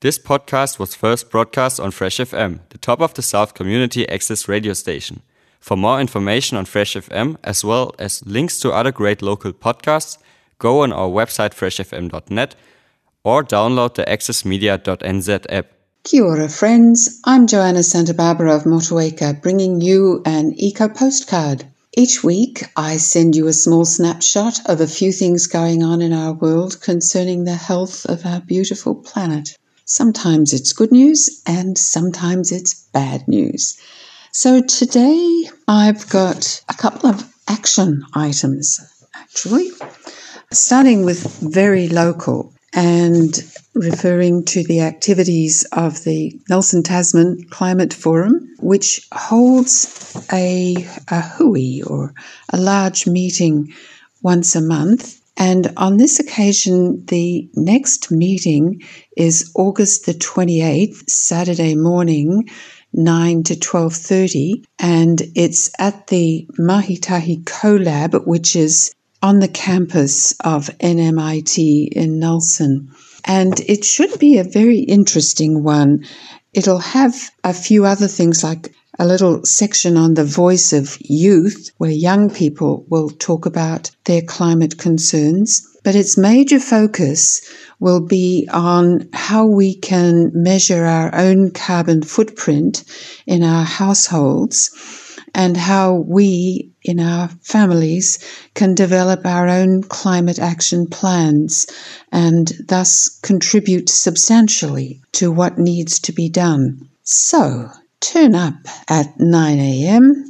This podcast was first broadcast on Fresh FM, the top of the South community access radio station. For more information on Fresh FM, as well as links to other great local podcasts, go on our website freshfm.net or download the accessmedia.nz app. Kia ora, friends. I'm Joanna Santa Barbara of Motueka, bringing you an eco postcard. Each week, I send you a small snapshot of a few things going on in our world concerning the health of our beautiful planet. Sometimes it's good news and sometimes it's bad news. So today, I've got a couple of action items, actually, starting with very local and referring to the activities of the Nelson Tasman Climate Forum, which holds a, a hui or a large meeting once a month. And on this occasion, the next meeting is August the 28th, Saturday morning, 9 to 12.30 and it's at the Mahitahi CoLab which is on the campus of NMIT in Nelson. And it should be a very interesting one. It'll have a few other things like a little section on the voice of youth, where young people will talk about their climate concerns. But its major focus will be on how we can measure our own carbon footprint in our households and how we in our families can develop our own climate action plans and thus contribute substantially to what needs to be done. So, turn up at 9 a.m.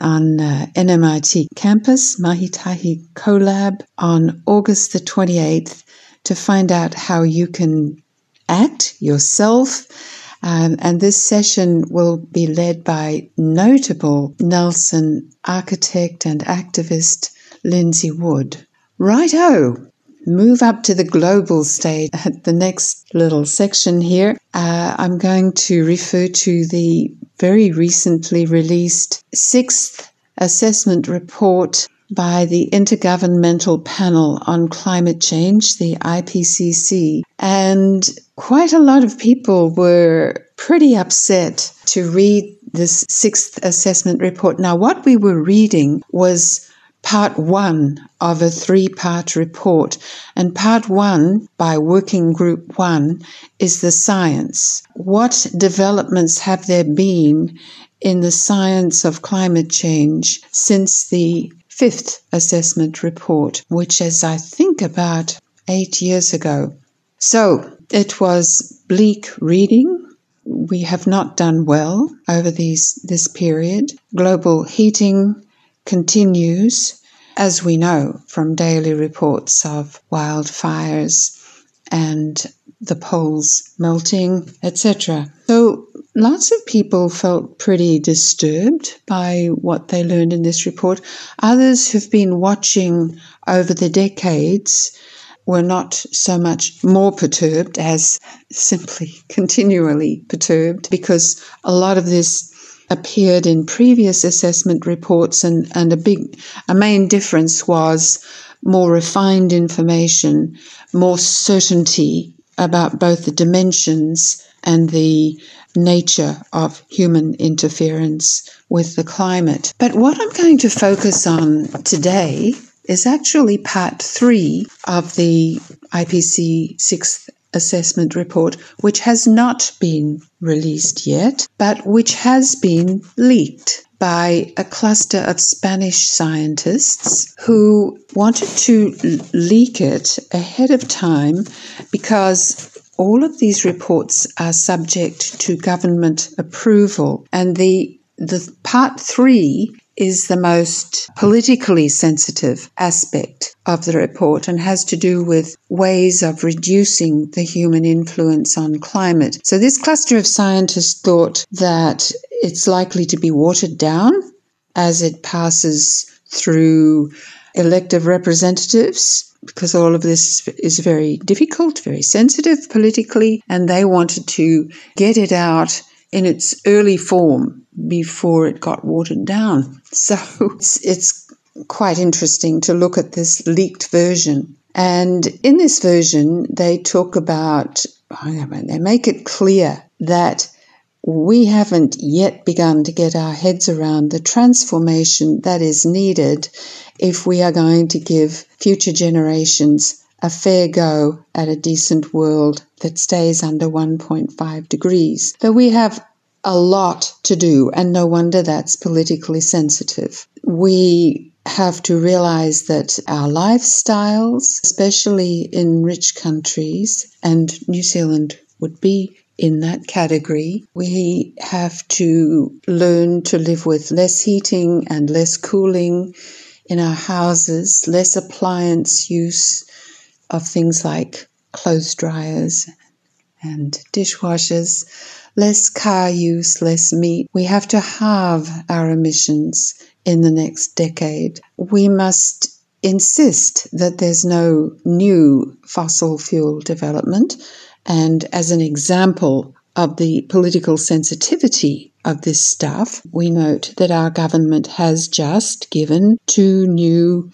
on uh, NMIT campus, Mahitahi CoLab, on August the 28th to find out how you can act yourself um, and this session will be led by notable Nelson architect and activist Lindsay Wood. Righto! Move up to the global stage. At the next little section here, uh, I'm going to refer to the very recently released sixth assessment report by the Intergovernmental Panel on Climate Change, the IPCC. And quite a lot of people were pretty upset to read this sixth assessment report. Now, what we were reading was part one of a three part report. And part one by Working Group One is the science. What developments have there been in the science of climate change since the fifth assessment report, which is, I think, about eight years ago. So it was bleak reading. We have not done well over these, this period. Global heating continues, as we know from daily reports of wildfires and the poles melting, etc. So Lots of people felt pretty disturbed by what they learned in this report. Others who've been watching over the decades were not so much more perturbed as simply continually perturbed because a lot of this appeared in previous assessment reports and, and a big a main difference was more refined information, more certainty about both the dimensions and the nature of human interference with the climate. But what I'm going to focus on today is actually part three of the IPCC sixth assessment report, which has not been released yet, but which has been leaked by a cluster of Spanish scientists who wanted to leak it ahead of time because all of these reports are subject to government approval, and the the part three is the most politically sensitive aspect of the report and has to do with ways of reducing the human influence on climate. So, this cluster of scientists thought that it's likely to be watered down as it passes through elective representatives because all of this is very difficult, very sensitive politically, and they wanted to get it out in its early form before it got watered down. So it's, it's quite interesting to look at this leaked version. And in this version, they talk about oh, they make it clear that we haven't yet begun to get our heads around the transformation that is needed if we are going to give future generations a fair go at a decent world that stays under 1.5 degrees. But we have a lot to do, and no wonder that's politically sensitive. We have to realize that our lifestyles, especially in rich countries, and New Zealand would be in that category. We have to learn to live with less heating and less cooling in our houses, less appliance use of things like clothes dryers and dishwashers, less car use, less meat. We have to halve our emissions in the next decade. We must insist that there's no new fossil fuel development and as an example of the political sensitivity of this stuff, we note that our government has just given two new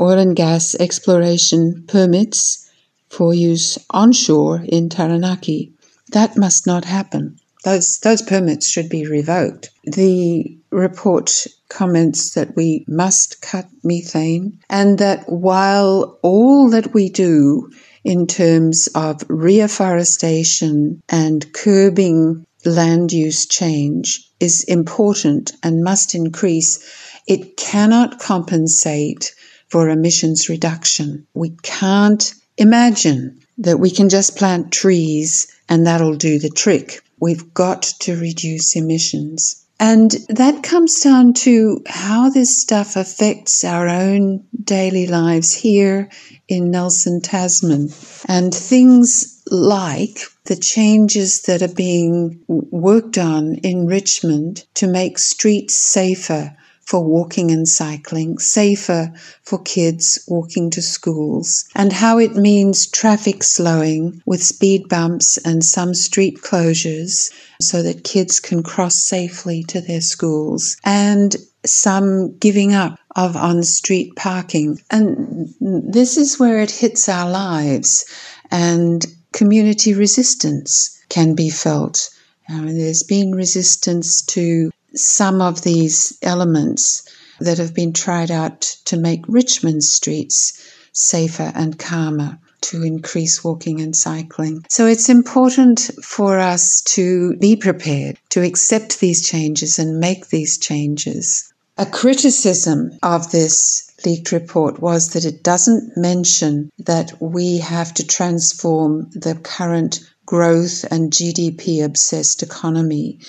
oil and gas exploration permits for use onshore in Taranaki. That must not happen. Those, those permits should be revoked. The report comments that we must cut methane and that while all that we do in terms of reforestation and curbing land use change is important and must increase, it cannot compensate for emissions reduction. We can't imagine that we can just plant trees and that'll do the trick. We've got to reduce emissions. And that comes down to how this stuff affects our own daily lives here in Nelson, Tasman. And things like the changes that are being worked on in Richmond to make streets safer for walking and cycling, safer for kids walking to schools, and how it means traffic slowing with speed bumps and some street closures so that kids can cross safely to their schools, and some giving up of on street parking. And this is where it hits our lives, and community resistance can be felt. I mean, there's been resistance to some of these elements that have been tried out to make Richmond streets safer and calmer to increase walking and cycling. So it's important for us to be prepared to accept these changes and make these changes. A criticism of this leaked report was that it doesn't mention that we have to transform the current growth and GDP obsessed economy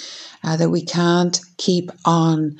uh, that we can't keep on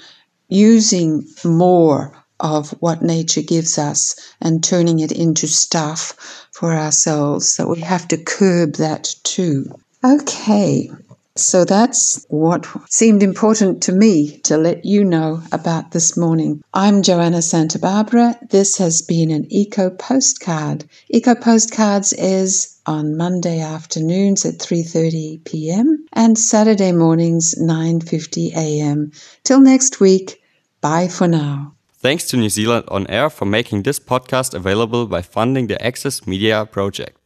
using more of what nature gives us and turning it into stuff for ourselves, that we have to curb that too. Okay, so that's what seemed important to me to let you know about this morning. I'm Joanna Santa Barbara. This has been an Eco Postcard. Eco Postcards is on Monday afternoons at 3:30 p.m. and Saturday mornings 9:50 a.m. Till next week, bye for now. Thanks to New Zealand On Air for making this podcast available by funding the Access Media project.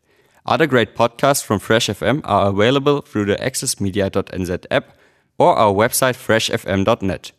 Other great podcasts from Fresh FM are available through the accessmedia.nz app or our website freshfm.net.